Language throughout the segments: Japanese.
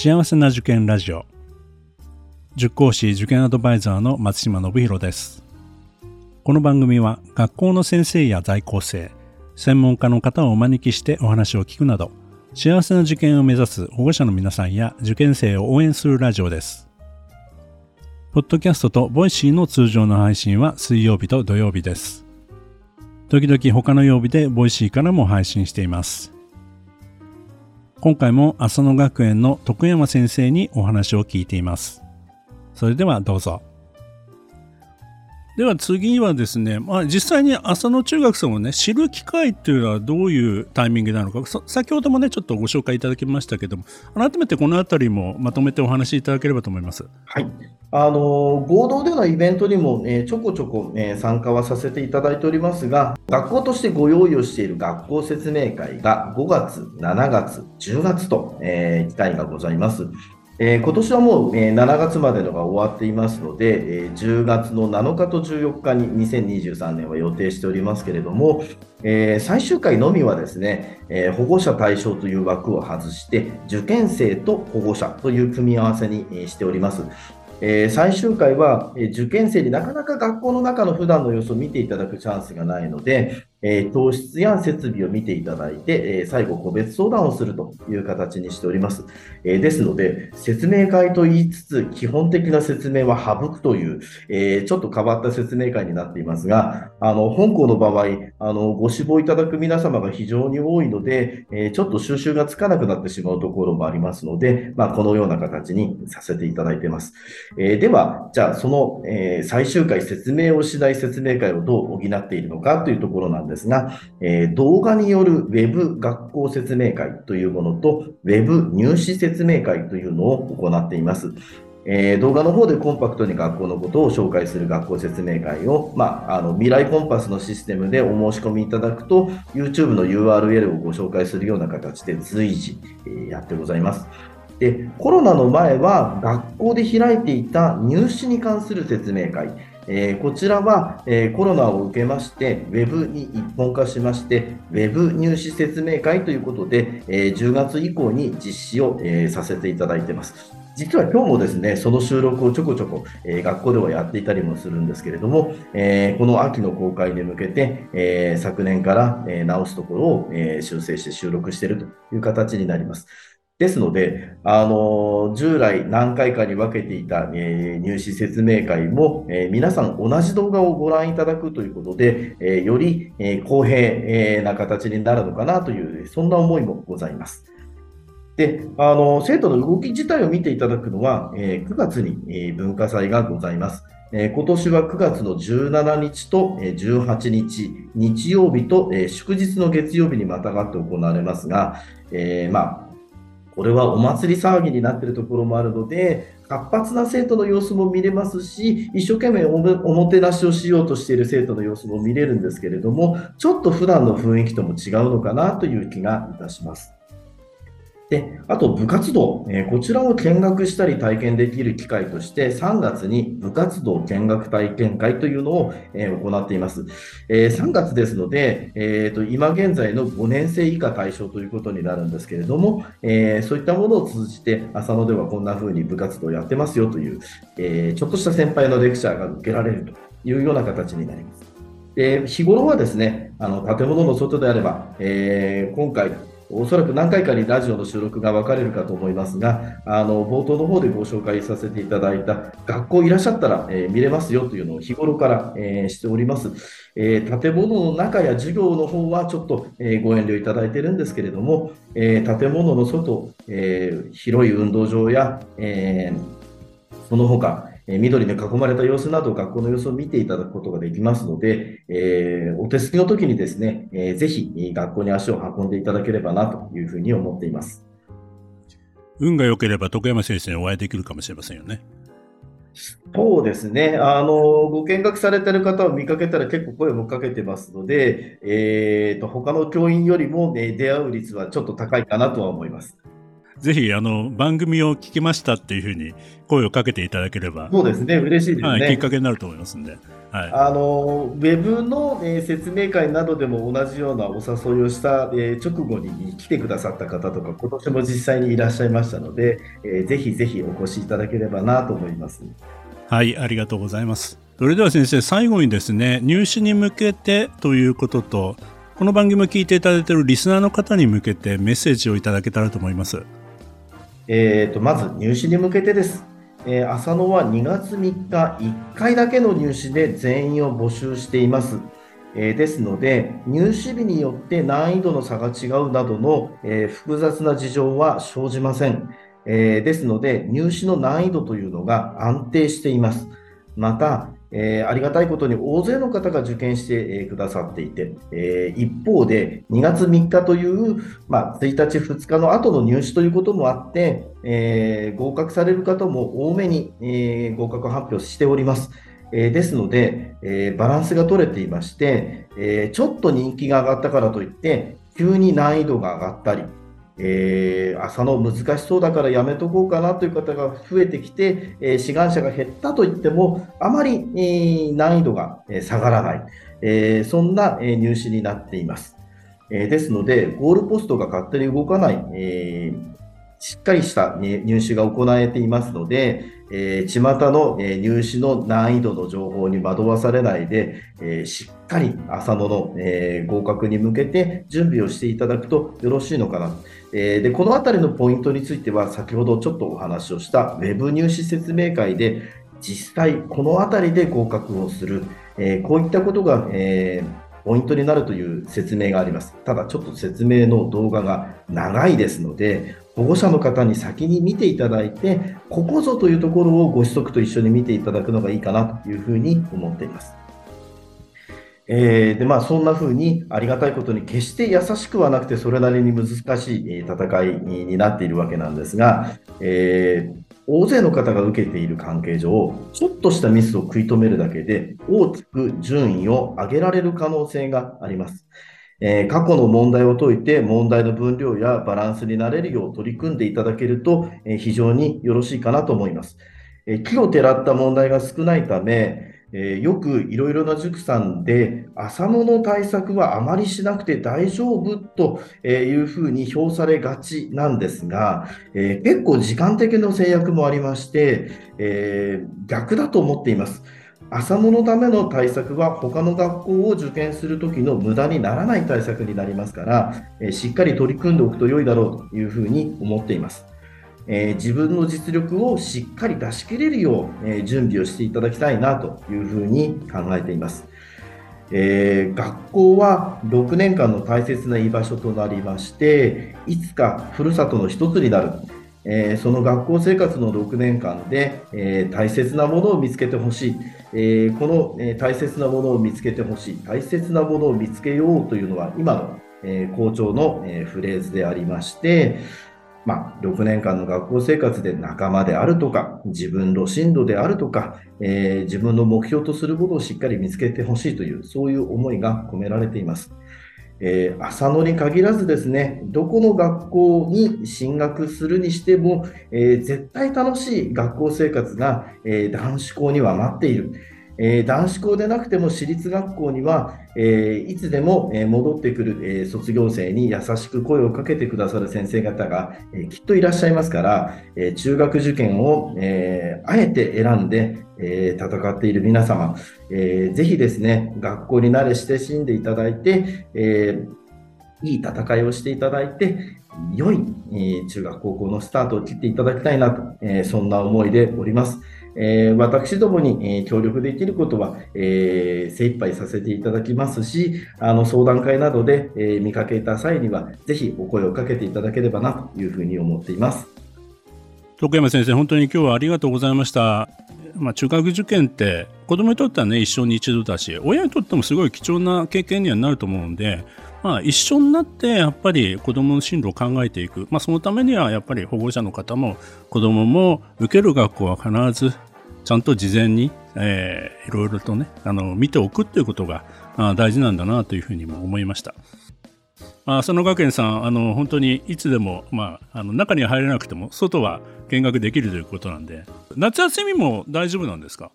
幸せな受験ラジオ。塾講師受験アドバイザーの松島信弘です。この番組は学校の先生や在校生専門家の方をお招きしてお話を聞くなど幸せな受験を目指す保護者の皆さんや受験生を応援するラジオです。ポッドキャストとボイシーの通常の配信は水曜日と土曜日です。時々他の曜日でボイシーからも配信しています。今回も浅野学園の徳山先生にお話を聞いています。それではどうぞ。では次はですね、まあ、実際に浅野中学生をね知る機会っていうのはどういうタイミングなのか先ほどもねちょっとご紹介いただきましたけども改めてこの辺りもまとめてお話しいただければと思います。はいあの合同でのイベントにも、えー、ちょこちょこ、えー、参加はさせていただいておりますが学校としてご用意をしている学校説明会が5月、7月、10月と、えー、機会がございます。えー、今年はもう、えー、7月までのが終わっていますので、えー、10月の7日と14日に2023年は予定しておりますけれども、えー、最終回のみはですね、え、保護者対象という枠を外して受験生と保護者という組み合わせに、しております。え、最終回は、え、受験生になかなか学校の中の普段の様子を見ていただくチャンスがないので、えー、糖質や設備を見ていただいて、えー、最後個別相談をするという形にしております。えー、ですので、説明会と言いつつ、基本的な説明は省くという、えちょっと変わった説明会になっていますが、あの、本校の場合、あの、ご志望いただく皆様が非常に多いので、えちょっと収集がつかなくなってしまうところもありますので、まあ、このような形にさせていただいています。えでは、じゃあ、その、え最終回説明をしない説明会をどう補っているのかというところなんですですが、えー、動画による Web 学校説明会というものと Web 入試説明会というのを行っています。えー、動画の方でコンパクトに学校のことを紹介する学校説明会を、まあ、あの未来コンパスのシステムでお申し込みいただくと YouTube の URL をご紹介するような形で随時、えー、やってございます。でコロナの前は学校で開いていた入試に関する説明会えー、こちらは、えー、コロナを受けまして、ウェブに一本化しまして、ウェブ入試説明会ということで、えー、10月以降に実施を、えさせていただいています。実は今日もですね、その収録をちょこちょこ、え学校ではやっていたりもするんですけれども、えこの秋の公開に向けて、え昨年から、え直すところを、え修正して収録しているという形になります。ですので、あの従来何回かに分けていた、えー、入試説明会も、えー、皆さん同じ動画をご覧いただくということで、えー、より、え公平、えな形になるのかなという、そんな思いもございます。で、あの生徒の動き自体を見ていただくのは、え9月に、え文化祭がございます。え今年は9月の17日と18日、日曜日と、え祝日の月曜日にまたがって行われますが、え、まあこれはお祭り騒ぎになっているところもあるので、活発な生徒の様子も見れますし、一生懸命おもてなしをしようとしている生徒の様子も見れるんですけれども、ちょっと普段の雰囲気とも違うのかなという気がいたします。で、あと部活動、えー、こちらを見学したり体験できる機会として、3月に部活動見学体験会というのを、えー、行っています。えー、3月ですので、えーと、今現在の5年生以下対象ということになるんですけれども、えそういったものを通じて、浅野ではこんな風に部活動をやってますよという、えちょっとした先輩のレクチャーが受けられるというような形になります。で日頃はですね、あの建物の外であれば、え今回、おそらく何回かにラジオの収録が分かれるかと思いますが、あの冒頭の方でご紹介させていただいた学校いらっしゃったら、えー、見れますよというのを日頃から、えー、しております、えー、建物の中や授業の方はちょっと、えご遠慮いただいてるんですけれども、え建物の外、え広い運動場や、えその他、緑に囲まれた様子など、学校の様子を見ていただくことができますので、えー、お手すきの時にですね、えー、ぜひ学校に足を運んでいただければなというふうに思っています。運が良ければ徳山先生にお会いできるかもしれませんよね。そうですね。あの、ご見学されてる方を見かけたら結構声もかけてますので、えっ、ー、と、他の教員よりも、ね、出会う率はちょっと高いかなとは思います。ぜひ、あの、番組を聞きましたっていうふうに声をかけていただければ。そうですね、嬉しいですね。はい、きっかけになると思いますんで。はい、あのウェブの、えー、説明会などでも同じようなお誘いをした、えー、直後に来てくださった方とか、今年も実際にいらっしゃいましたので、えー、ぜひぜひお越しいただければなと思います。はい、ありがとうございます。それでは先生、最後にですね、入試に向けてということと、この番組を聞いていただいているリスナーの方に向けてメッセージをいただけたらと思います。えーと、まず入試に向けてです。えー、浅野は2月3日、1回だけの入試で全員を募集しています。えー、ですので、入試日によって難易度の差が違うなどの、えー、複雑な事情は生じません。えですので、入試の難易度というのが安定しています。また、えー、ありがたいことに大勢の方が受験して、くださっていて、えー、一方で2月3日という、まあ、1日、2日の後の入試ということもあって、え合格される方も多めに、え合格発表しております。えですので、えバランスが取れていまして、えちょっと人気が上がったからといって、急に難易度が上がったり、えー、朝の難しそうだからやめとこうかなという方が増えてきて、えー、志願者が減ったといっても、あまり、えー、難易度が下がらない、え、そんな入試になっています。え、ですので、ゴールポストが勝手に動かない、え、しっかりした入試が行われていますので、えー、巷の、え、入試の難易度の情報に惑わされないで、えー、しっかり浅野の、え、合格に向けて準備をしていただくとよろしいのかなと。えー、でこのあたりのポイントについては先ほどちょっとお話をした Web 入試説明会で実際このあたりで合格をする、えー、こういったことが、えーポイントになるという説明があります。ただちょっと説明の動画が長いですので、保護者の方に先に見ていただいて、ここぞというところをご子息と一緒に見ていただくのがいいかなというふうに思っています。えー、でまあ、そんな風にありがたいことに決して優しくはなくてそれなりに難しい戦いになっているわけなんですが、えー、大勢の方が受けている関係上ちょっとしたミスを食い止めるだけで大きく順位を上げられる可能性があります。えー、過去の問題を解いて問題の分量やバランスになれるよう取り組んでいただけると、えー、非常によろしいかなと思います。えー、木をてらった問題が少ないため、えー、よくいろいろな塾さんで浅野の対策はあまりしなくて大丈夫というふうに評されがちなんですが、えー、結構時間的な制約もありまして、えー、逆だと思っています。浅野のための対策は他の学校を受験するときの無駄にならない対策になりますから、えしっかり取り組んでおくと良いだろうというふうに思っています。えー、自分の実力をしっかり出し切れるよう、えー、準備をしていただきたいなというふうに考えています。えー、学校は6年間の大切な居場所となりまして、いつかふるさとの一つになる。えー、その学校生活の6年間で、えー、大切なものを見つけてほしい、えー、この、え大切なものを見つけてほしい、大切なものを見つけようというのは今の、え校長の、えフレーズでありまして、まあ、6年間の学校生活で仲間であるとか、自分の進路であるとか、えー、自分の目標とすることをしっかり見つけてほしいという、そういう思いが込められています。えー、浅野に限らずですね、どこの学校に進学するにしても、えー、絶対楽しい学校生活が、え、男子校には待っている。えー、男子校でなくても私立学校には、えー、いつでも戻ってくる、えー、卒業生に優しく声をかけてくださる先生方が、えー、きっといらっしゃいますから、えー、中学受験を、えー、あえて選んで、えー、戦っている皆様、えー、ぜひですね、学校に慣れ親しんでいただいて、えー、いい戦いをしていただいて、良い、中学高校のスタートを切っていただきたいなと、えー、そんな思いでおります。えー、私どもに、え協力できることは、えー、精一杯させていただきますし、あの相談会などで、えー、見かけた際には、ぜひお声をかけていただければなというふうに思っています。徳山先生、本当に今日はありがとうございました。まあ、中学受験って子供にとってはね一生に一度だし親にとってもすごい貴重な経験にはなると思うんで、まあ、一緒になってやっぱり子供の進路を考えていく、まあ、そのためにはやっぱり保護者の方も子供も受ける学校は必ずちゃんと事前に、えー、いろいろとね、あの、見ておくっていうことが大事なんだなというふうにも思いました。まあ、その学園さんあの本当にいつでも、まあ、あの中に入れなくても外は見学できるということなんで夏休みも大丈夫なんですか？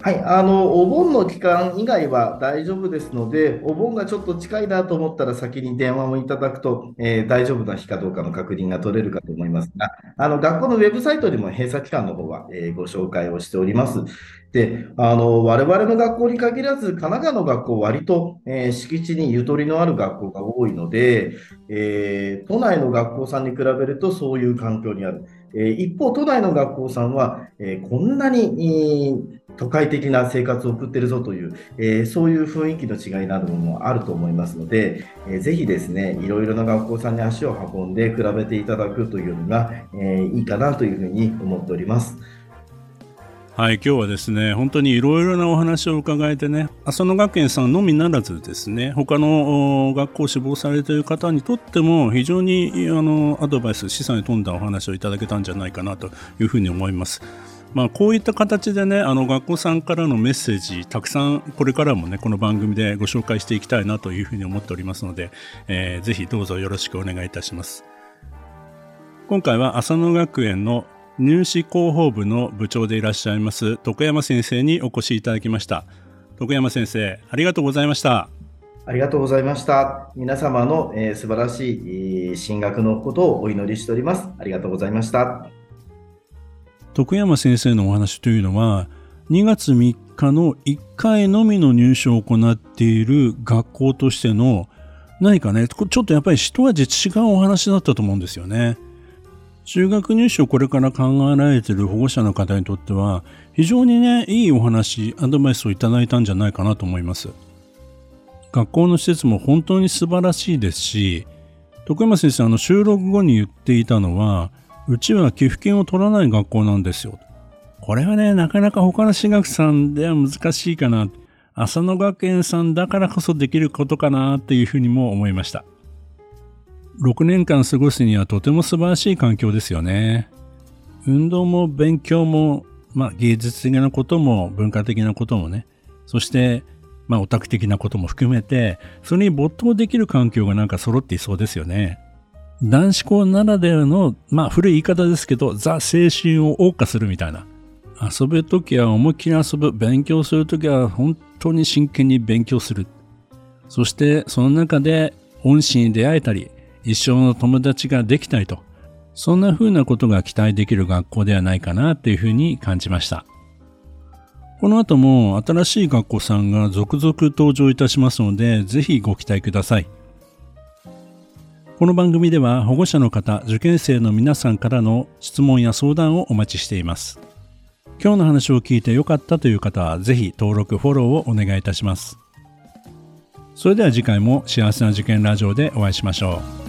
はい、あのお盆の期間以外は大丈夫ですので、お盆がちょっと近いなと思ったら先に電話もいただくと、えー、大丈夫な日かどうかの確認が取れるかと思いますが、あの学校のウェブサイトにも閉鎖期間の方は、えー、ご紹介をしております。で、あの我々の学校に限らず、神奈川の学校、割と、えー、敷地にゆとりのある学校が多いので、え都内の学校さんに比べるとそういう環境にある。え一方、都内の学校さんは、えこんなに、都会的な生活を送ってるぞという、え、そういう雰囲気の違いなどもあると思いますので、えー、ぜひですね、いろいろな学校さんに足を運んで比べていただくというのが、え、いいかなというふうに思っております。はい、今日はですね、本当にいろいろなお話を伺えてね、浅野学園さんのみならずですね、他の学校を志望されている方にとっても非常にあのアドバイス、示唆に富んだお話をいただけたんじゃないかなというふうに思います。まあ、こういった形でねあの学校さんからのメッセージたくさんこれからもねこの番組でご紹介していきたいなというふうに思っておりますので、えー、ぜひどうぞよろしくお願いいたします今回は浅野学園の入試広報部の部長でいらっしゃいます徳山先生にお越しいただきました徳山先生ありがとうございましたありがとうございました。皆様の、えー、素晴らしい、えー、進学のことをお祈りしております。ありがとうございました。徳山先生のお話というのは2月3日の1回のみの入試を行っている学校としての何かねちょっとやっぱり一味違うお話だったと思うんですよね。中学入試をこれから考えられている保護者の方にとっては非常にねいいお話アドバイスをいただいたんじゃないかなと思います。学校の施設も本当に素晴らしいですし徳山先生あの収録後に言っていたのはうちは寄付金を取らない学校なんですよ。これはね、なかなか他の私学さんでは難しいかな。浅野学園さんだからこそできることかなっていうふうにも思いました。6年間過ごすにはとても素晴らしい環境ですよね。運動も勉強も、まあ、芸術的なことも文化的なこともね、そして、まあ、オタク的なことも含めて、それに没頭できる環境がなんか揃っていそうですよね。男子校ならではの、まあ古い言い方ですけど、ザ青春を謳歌するみたいな。遊ぶときは思いっきり遊ぶ。勉強するときは本当に真剣に勉強する。そしてその中で恩師に出会えたり、一生の友達ができたりと。そんな風なことが期待できる学校ではないかなっていうふうに感じました。この後も新しい学校さんが続々登場いたしますので、ぜひご期待ください。この番組では保護者の方、受験生の皆さんからの質問や相談をお待ちしています。今日の話を聞いてよかったという方は、ぜひ登録、フォローをお願いいたします。それでは次回も幸せな受験ラジオでお会いしましょう。